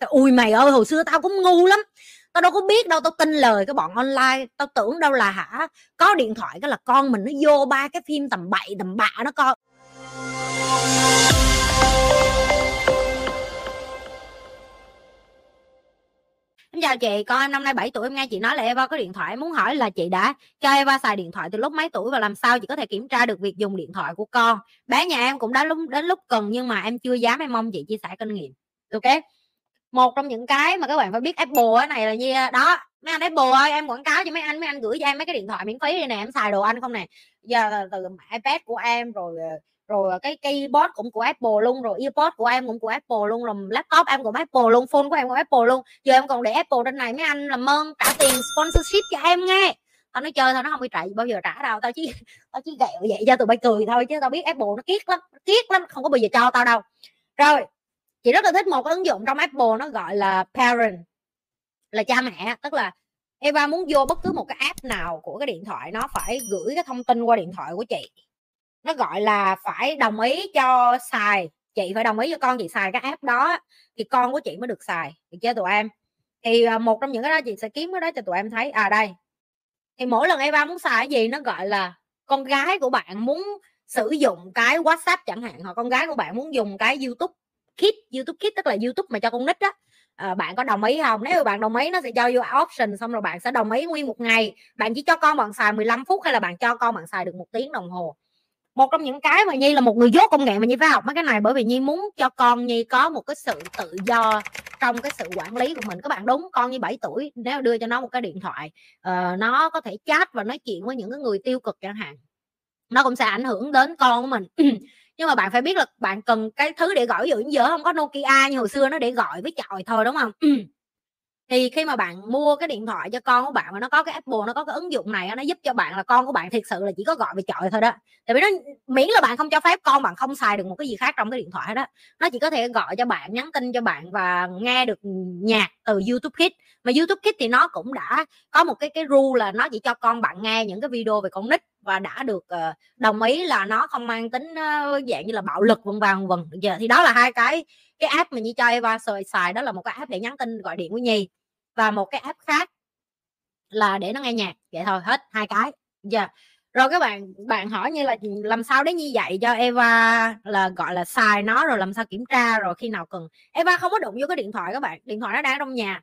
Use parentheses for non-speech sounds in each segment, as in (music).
ui mày ơi hồi xưa tao cũng ngu lắm tao đâu có biết đâu tao tin lời cái bọn online tao tưởng đâu là hả có điện thoại cái là con mình nó vô ba cái phim tầm bậy tầm bạ nó coi Em chào chị, con em năm nay 7 tuổi em nghe chị nói là Eva có điện thoại muốn hỏi là chị đã cho Eva xài điện thoại từ lúc mấy tuổi và làm sao chị có thể kiểm tra được việc dùng điện thoại của con. Bé nhà em cũng đã lúc đến lúc cần nhưng mà em chưa dám em mong chị chia sẻ kinh nghiệm. Ok. Một trong những cái mà các bạn phải biết Apple cái này là như à, đó, mấy anh Apple ơi, em quảng cáo cho mấy anh mấy anh gửi cho em mấy cái điện thoại miễn phí đây nè, em xài đồ anh không nè. Giờ từ iPad của em, rồi à, rồi à, cái keyboard cũng của Apple luôn, rồi earpod của em cũng của Apple luôn, rồi laptop em cũng Apple luôn, phone của em cũng Apple luôn. Giờ em còn để Apple trên này, mấy anh làm ơn trả tiền sponsorship cho em nghe. Tao nói chơi thôi, nó không bị trả bao giờ trả đâu, tao chỉ (laughs) tao chỉ gẹo vậy cho tụi bay cười thôi, chứ tao biết Apple nó kiết lắm kiết lắm, không có bao giờ cho tao đâu. Rồi chị rất là thích một cái ứng dụng trong Apple, nó gọi là parent, là cha mẹ. Tức là Eva muốn vô bất cứ một cái app nào của cái điện thoại, nó phải gửi cái thông tin qua điện thoại của chị. Nó gọi là phải đồng ý cho xài. Chị phải đồng ý cho con chị xài cái app đó thì con của chị mới được xài. Được chưa tụi em? Thì à, một trong những cái đó chị sẽ kiếm cái đó cho tụi em thấy. À đây. Thì mỗi lần Eva muốn xài cái gì, nó gọi là con gái của bạn muốn sử dụng cái WhatsApp chẳng hạn, hoặc con gái của bạn muốn dùng cái YouTube Kids YouTube Kids tức là YouTube mà cho con nít á. À, bạn có đồng ý không? Nếu bạn đồng ý nó sẽ cho vô option xong rồi bạn sẽ đồng ý nguyên một ngày. Bạn chỉ cho con bạn xài 15 phút hay là bạn cho con bạn xài được một tiếng đồng hồ? Một trong những cái mà nhi là một người dốt công nghệ mà nhi phải học mấy cái này bởi vì nhi muốn cho con nhi có một cái sự tự do trong cái sự quản lý của mình. Các bạn đúng con như 7 tuổi nếu đưa cho nó một cái điện thoại uh, nó có thể chat và nói chuyện với những cái người tiêu cực chẳng hạn nó cũng sẽ ảnh hưởng đến con của mình. (clears throat) nhưng mà bạn phải biết là bạn cần cái thứ để gọi ví dụ giờ không có Nokia như hồi xưa nó để gọi với chọi thôi đúng không? Thì khi mà bạn mua cái điện thoại cho con của bạn mà nó có cái Apple nó có cái ứng dụng này nó giúp cho bạn là con của bạn thiệt sự là chỉ có gọi về chọi thôi đó. Tại vì nó miễn là bạn không cho phép con bạn không xài được một cái gì khác trong cái điện thoại đó. Nó chỉ có thể gọi cho bạn nhắn tin cho bạn và nghe được nhạc từ YouTube Kids. Mà YouTube Kids thì nó cũng đã có một cái cái rule là nó chỉ cho con bạn nghe những cái video về con nít và đã được uh, đồng ý là nó không mang tính uh, dạng như là bạo lực vân vân vân giờ thì đó là hai cái cái app mà như cho Eva xài, xài đó là một cái app để nhắn tin gọi điện với Nhi. Và một cái app khác là để nó nghe nhạc. Vậy thôi hết hai cái. Giờ yeah. rồi các bạn bạn hỏi như là ừ, làm sao để như vậy cho Eva là gọi là xài nó rồi làm sao kiểm tra rồi khi nào cần? Eva không có đụng vô cái điện thoại các bạn. Điện thoại nó đang trong nhà.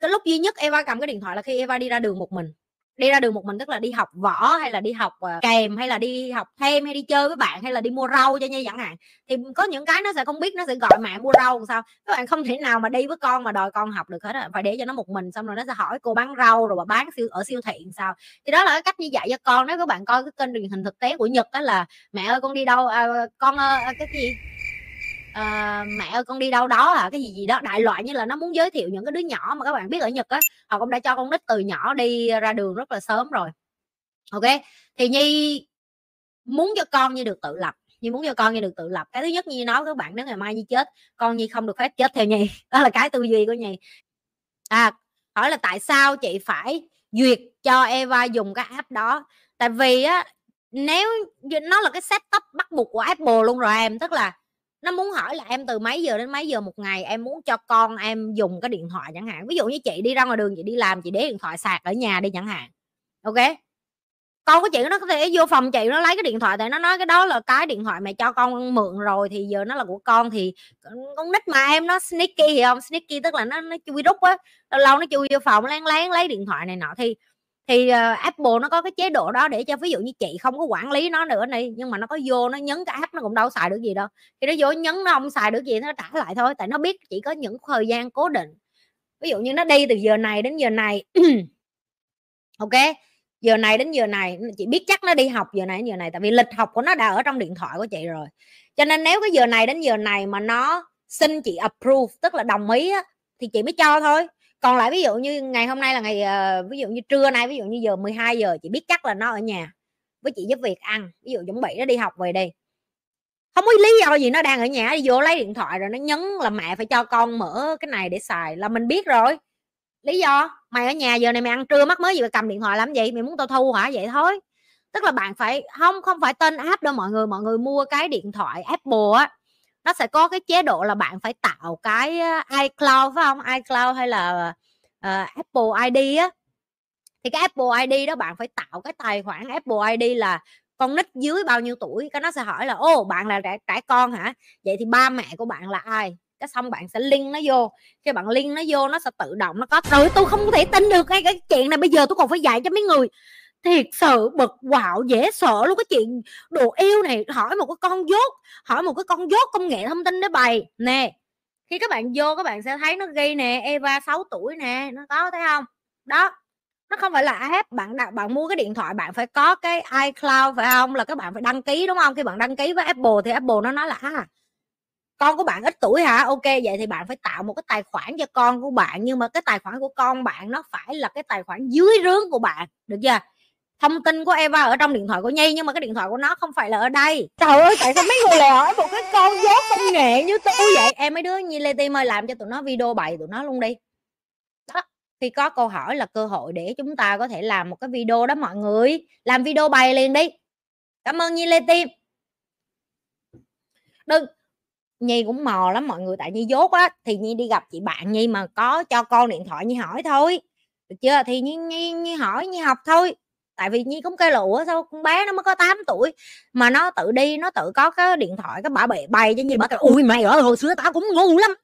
Cái lúc duy nhất Eva cầm cái điện thoại là khi Eva đi ra đường một mình đi ra đường một mình tức là đi học võ hay là đi học ờ, kèm hay là đi học thêm hay đi chơi với bạn hay là đi mua rau cho như chẳng hạn thì có những cái nó sẽ không biết nó sẽ gọi mẹ mua rau làm sao. Các bạn không thể nào mà đi với con mà đòi con học được hết rồi phải để cho nó một mình xong rồi nó sẽ hỏi cô bán rau rồi bà bán siêu ở siêu thị làm sao. Thì đó là cái cách như dạy cho con nếu các bạn coi cái kênh truyền hình thực tế của nhật đó là mẹ ơi con đi đâu? À, con à, cái gì? À, mẹ ơi con đi đâu đó à? Cái gì gì đó đại loại như là nó muốn giới thiệu những cái đứa nhỏ mà các bạn biết ở Nhật á. Họ cũng đã cho con nít từ nhỏ đi ra đường rất là sớm rồi. Ok thì nhi muốn cho con như được tự lập. Nhi muốn cho con như được tự lập. Cái thứ nhất nhi nói các bạn nếu ngày mai nhi chết con nhi không được phép chết theo nhi. (laughs) Đó là cái tư duy của nhi. À hỏi là tại sao chị phải duyệt cho Eva dùng cái app đó? Tại vì á nếu nó là cái setup bắt buộc của Apple luôn rồi em. Tức là nó muốn hỏi là em từ mấy giờ đến mấy giờ một ngày, em muốn cho con em dùng cái điện thoại chẳng hạn. Ví dụ như chị đi ra ngoài đường, chị đi làm, chị để điện thoại sạc ở nhà đi chẳng hạn, ok? Con của chị nó có thể vô phòng chị, nó lấy cái điện thoại, tại nó nói cái đó là cái điện thoại mẹ cho con mượn rồi thì giờ nó là của con thì con nít mà em, nó sneaky thì không? Sneaky tức là nó nó chui rút á, lâu lâu nó chui vô phòng, lén lén lấy điện thoại này nọ. Thì thì uh, Apple nó có cái chế độ đó để cho ví dụ như chị không có quản lý nó nữa này nhưng mà nó có vô nó nhấn cái app nó cũng đâu xài được gì đâu. Khi nó vô nhấn nó không xài được gì nó trả lại thôi tại nó biết chỉ có những thời gian cố định. Ví dụ như nó đi từ giờ này đến giờ này (clears throat) ok giờ này đến giờ này chị biết chắc nó đi học giờ này đến giờ này tại vì lịch học của nó đã ở trong điện thoại của chị rồi. Cho nên nếu cái giờ này đến giờ này mà nó xin chị approve tức là đồng ý á, thì chị mới cho thôi còn lại ví dụ như ngày hôm nay là ngày uh, ví dụ như trưa nay ví dụ như giờ 12 giờ chị biết chắc là nó ở nhà với chị giúp việc ăn ví dụ chuẩn bị nó đi học về đi. Không có lý do gì nó đang ở nhà đi vô lấy điện thoại rồi nó nhấn là mẹ phải cho con mở cái này để xài là mình biết rồi. Lý do mày ở nhà giờ này mày ăn trưa mắc mới gì mà cầm điện thoại làm gì mày muốn tao thu hả? Vậy thôi. Tức là bạn phải không không phải tên app đâu mọi người mọi người mua cái điện thoại Apple á nó sẽ có cái chế độ là bạn phải tạo cái iCloud phải không? iCloud hay là uh, Apple ID á. Thì cái Apple ID đó bạn phải tạo cái tài khoản Apple ID là con nít dưới bao nhiêu tuổi cái nó sẽ hỏi là ô bạn là trẻ, trẻ con hả? Vậy thì ba mẹ của bạn là ai? Cái xong bạn sẽ link nó vô. Khi bạn link nó vô nó sẽ tự động nó có rồi tôi không thể tin được cái cái chuyện này bây giờ tôi còn phải dạy cho mấy người thiệt sự bực quạo dễ sợ luôn. Cái chuyện đồ yêu này hỏi một cái con dốt hỏi một cái con dốt công nghệ thông tin để bày. Nè khi các bạn vô các bạn sẽ thấy nó ghi nè Eva 6 tuổi nè nó có thấy không? Đó nó không phải là app. Bạn đặt bạn mua cái điện thoại bạn phải có cái iCloud phải không? Là các bạn phải đăng ký đúng không? Khi bạn đăng ký với Apple thì Apple nó nói là à, con của bạn ít tuổi hả? Ok vậy thì bạn phải tạo một cái tài khoản cho con của bạn. Nhưng mà cái tài khoản của con bạn nó phải là cái tài khoản dưới rướng của bạn được chưa? Thông tin của Eva ở trong điện thoại của Nhi nhưng mà cái điện thoại của nó không phải là ở đây. Trời ơi tại sao mấy người lại hỏi một cái con dốt công nghệ như tôi vậy? Em mấy đứa Nhi Lê Ti ơi làm cho tụi nó video bày tụi nó luôn đi. Đó khi có câu hỏi là cơ hội để chúng ta có thể làm một cái video đó mọi người. Làm video bày liền đi. Cảm ơn Nhi Lê Tim đừng. Nhi cũng mò lắm mọi người tại Nhi dốt á thì Nhi đi gặp chị bạn Nhi mà có cho con điện thoại Nhi hỏi thôi. Được chưa? Thì Nhi, Nhi, Nhi hỏi Nhi học thôi tại vì nhi cũng kêu là, ủa sao con bé nó mới có 8 tuổi? Mà nó tự đi, nó tự có cái điện thoại, cái bả bày bày cho nhi, bả kêu, ui, mày ở hồi xưa tao cũng ngu lắm,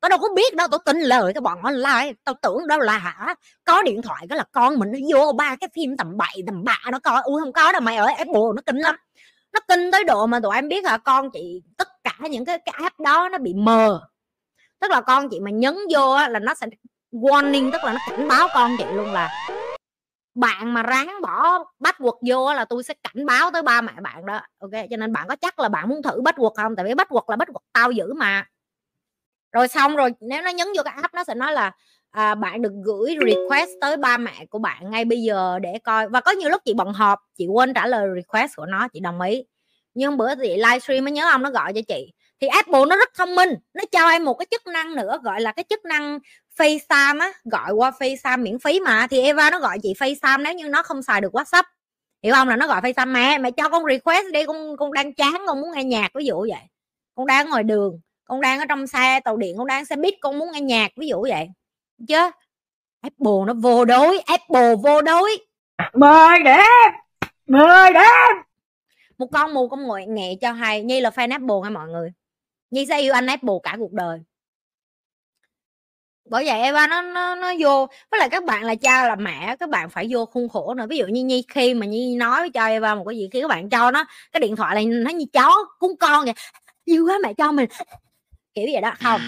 tao đâu có biết đâu, tao tin lời cái bọn online tao tưởng đâu là hả, có điện thoại, cái là con mình nó vô ba cái phim tầm bậy, tầm bạ nó coi, ui, không có đâu mày ở apple nó kinh lắm. Nó kinh tới độ mà tụi em biết là con chị, tất cả những cái cái app đó nó bị mờ. Tức là con chị mà nhấn vô là nó sẽ warning, tức là nó cảnh báo con chị luôn là bạn mà ráng bỏ bắt quật vô là tôi sẽ cảnh báo tới ba mẹ bạn đó ok? Cho nên bạn có chắc là bạn muốn thử bắt quật không? Tại vì bắt quật là bắt quật tao giữ mà. Rồi xong rồi nếu nó nhấn vô cái app nó sẽ nói là à, bạn được gửi request tới ba mẹ của bạn ngay bây giờ để coi. Và có nhiều lúc chị bận họp chị quên trả lời request của nó chị đồng ý. Nhưng bữa thì livestream mới nhớ ông nó gọi cho chị. Thì Apple nó rất thông minh nó cho em một cái chức năng nữa gọi là cái chức năng FaceTime á gọi qua FaceTime miễn phí mà thì Eva nó gọi chị FaceTime nếu như nó không xài được WhatsApp. Hiểu không? Là nó gọi FaceTime mẹ mẹ cho con request đi con con đang chán con muốn nghe nhạc. Ví dụ vậy. Con đang ngoài đường con đang ở trong xe tàu điện con đang xe buýt con muốn nghe nhạc ví dụ vậy. Chứ Apple nó vô đối Apple vô đối. Mời đẹp mời đẹp một con mù con ngồi nghệ cho hay nhi là fan Apple nha mọi người. Nhi sẽ yêu anh Apple cả cuộc đời bởi vậy Eva, nó nó nó vô, với lại các bạn là cha là mẹ, các bạn phải vô khuôn khổ nữa. Ví dụ như Nhi, khi mà Nhi nói cho Eva một cái gì, khi các bạn cho nó cái điện thoại này, nó như chó cún con vậy, yêu quá mẹ cho mình. Kiểu vậy đó, không.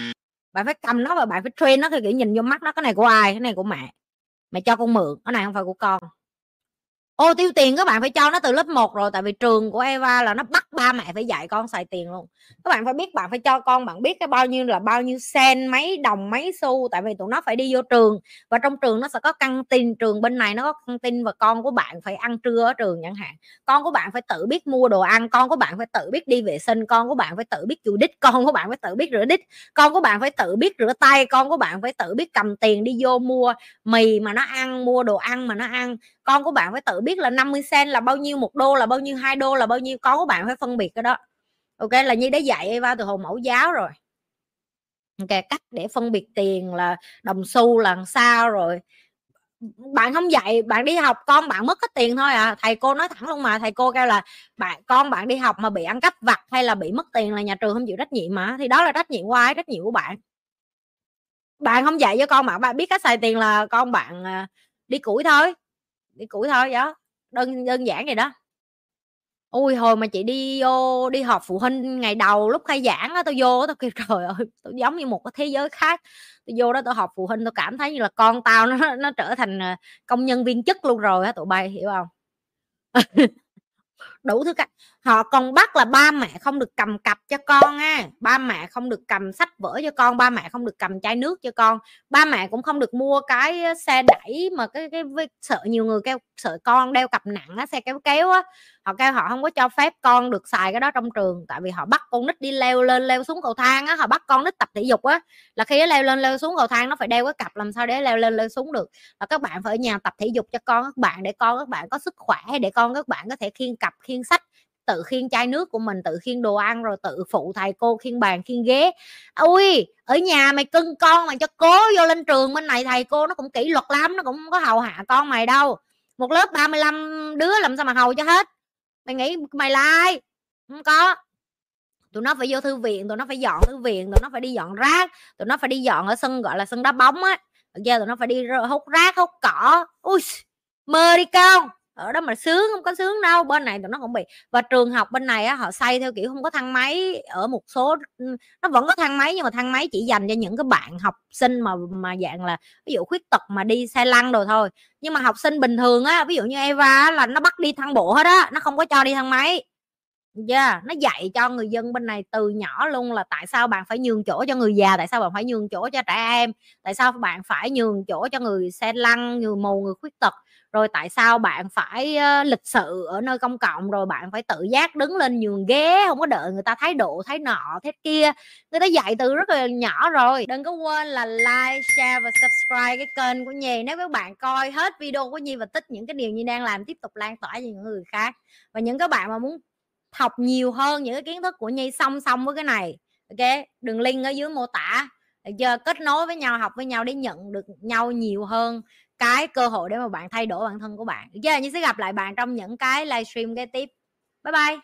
Bạn phải cầm nó và bạn phải train nó kiểu nhìn vô mắt nó, cái này của ai? Cái này của mẹ. Mẹ cho con mượn, cái này không phải của con ô tiêu tiền các bạn phải cho nó từ lớp 1 rồi tại vì trường của Eva là nó bắt ba mẹ phải dạy con xài tiền luôn các bạn phải biết bạn phải cho con bạn biết cái bao nhiêu là bao nhiêu sen mấy đồng mấy xu tại vì tụi nó phải đi vô trường và trong trường nó sẽ có căng tin trường bên này nó có căng tin và con của bạn phải ăn trưa ở trường chẳng hạn con của bạn phải tự biết mua đồ ăn con của bạn phải tự biết đi vệ sinh con của bạn phải tự biết chùi đít con của bạn phải tự biết rửa đít con của bạn phải tự biết rửa tay con của bạn phải tự biết cầm tiền đi vô mua mì mà nó ăn mua đồ ăn mà nó ăn con của bạn phải tự biết là 50 cent là bao nhiêu, một đô là bao nhiêu, hai đô là bao nhiêu, con của bạn phải phân biệt cái đó. Ok, là như đã dạy Eva từ hồi mẫu giáo rồi. Ok, cách để phân biệt tiền là đồng xu là sao rồi. Bạn không dạy, bạn đi học, con bạn mất hết tiền thôi à. Thầy cô nói thẳng luôn mà, thầy cô kêu là bạn, con bạn đi học mà bị ăn cắp vặt hay là bị mất tiền là nhà trường không chịu trách nhiệm mà thì đó là trách nhiệm của ai? Trách nhiệm của bạn. Bạn không dạy cho con bạn bạn biết cách xài tiền là con bạn à, đi củi thôi đi củi thôi đó. Đơn đơn giản vậy đó. Ui hồi mà chị đi vô, đi họp phụ huynh ngày đầu lúc khai giảng á tôi vô tôi kêu, (laughs) trời ơi tôi giống như một cái thế giới khác. Tôi vô đó tôi họp phụ huynh tôi cảm thấy như là con tao nó nó trở thành à, công nhân viên chức luôn rồi á, tụi bay, hiểu không? (laughs) đủ thứ cách họ còn bắt là ba mẹ không được cầm cặp cho con á. Ba mẹ không được cầm sách vở cho con ba mẹ không được cầm chai nước cho con. Ba mẹ cũng không được mua cái xe đẩy mà cái cái, cái sợ nhiều người kêu sợ con đeo cặp nặng á xe kéo kéo á. Họ kêu họ không có cho phép con được xài cái đó trong trường tại vì họ bắt con nít đi leo lên leo xuống cầu thang á. Họ bắt con nít tập thể dục á là khi nó leo lên leo xuống cầu thang nó phải đeo cái cặp làm sao để leo lên leo xuống được. Và các bạn phải ở nhà tập thể dục cho con các bạn để con các bạn có sức khỏe để con các bạn có thể khiêng cặp khiêng sách, tự khiên chai nước của mình, tự khiên đồ ăn, rồi tự phụ thầy cô, khiên bàn, khiên ghế. Ui ở nhà mày cưng con mày cho cố vô lên trường bên này, thầy cô nó cũng kỷ luật lắm, nó cũng không có hầu hạ con mày đâu. Một lớp 35 đứa làm sao mà hầu cho hết? Mày nghĩ mày là ai? Không có. Tụi nó phải vô thư viện, tụi nó phải dọn thư viện, tụi nó phải đi dọn rác, tụi nó phải đi dọn ở sân, gọi là sân đá bóng á. Giờ tụi nó phải đi hút rác, hút cỏ. Ui, mơ đi con ở đó mà sướng không có sướng đâu bên này tụi nó cũng bị. Và trường học bên này á họ xây theo kiểu không có thang máy ở một số nó vẫn có thang máy nhưng mà thang máy chỉ dành cho những cái bạn học sinh mà mà dạng là ví dụ khuyết tật mà đi xe lăn đồ thôi. Nhưng mà học sinh bình thường á ví dụ như Eva là nó bắt đi thang bộ hết á nó không có cho đi thang máy. Yeah, nó dạy cho người dân bên này từ nhỏ luôn là tại sao bạn phải nhường chỗ cho người già tại sao bạn phải nhường chỗ cho trẻ em tại sao bạn phải nhường chỗ cho người xe lăn người mù người khuyết tật rồi tại sao bạn phải uh, lịch sự ở nơi công cộng? Rồi bạn phải tự giác đứng lên nhường ghế không có đợi người ta thái độ thái nọ thế kia. Người ta dạy từ rất là nhỏ rồi. Đừng có quên là like share và subscribe cái kênh của nhi. Nếu các bạn coi hết video của nhi và thích những cái điều nhi đang làm tiếp tục lan tỏa cho những người khác. Và những các bạn mà muốn học nhiều hơn những cái kiến thức của nhi song song với cái này ok? Đường link ở dưới mô tả. Giờ kết nối với nhau học với nhau để nhận được nhau nhiều hơn cái cơ hội để mà bạn thay đổi bản thân của bạn. Được chưa như sẽ gặp lại bạn trong những cái livestream kế tiếp. Bye bye.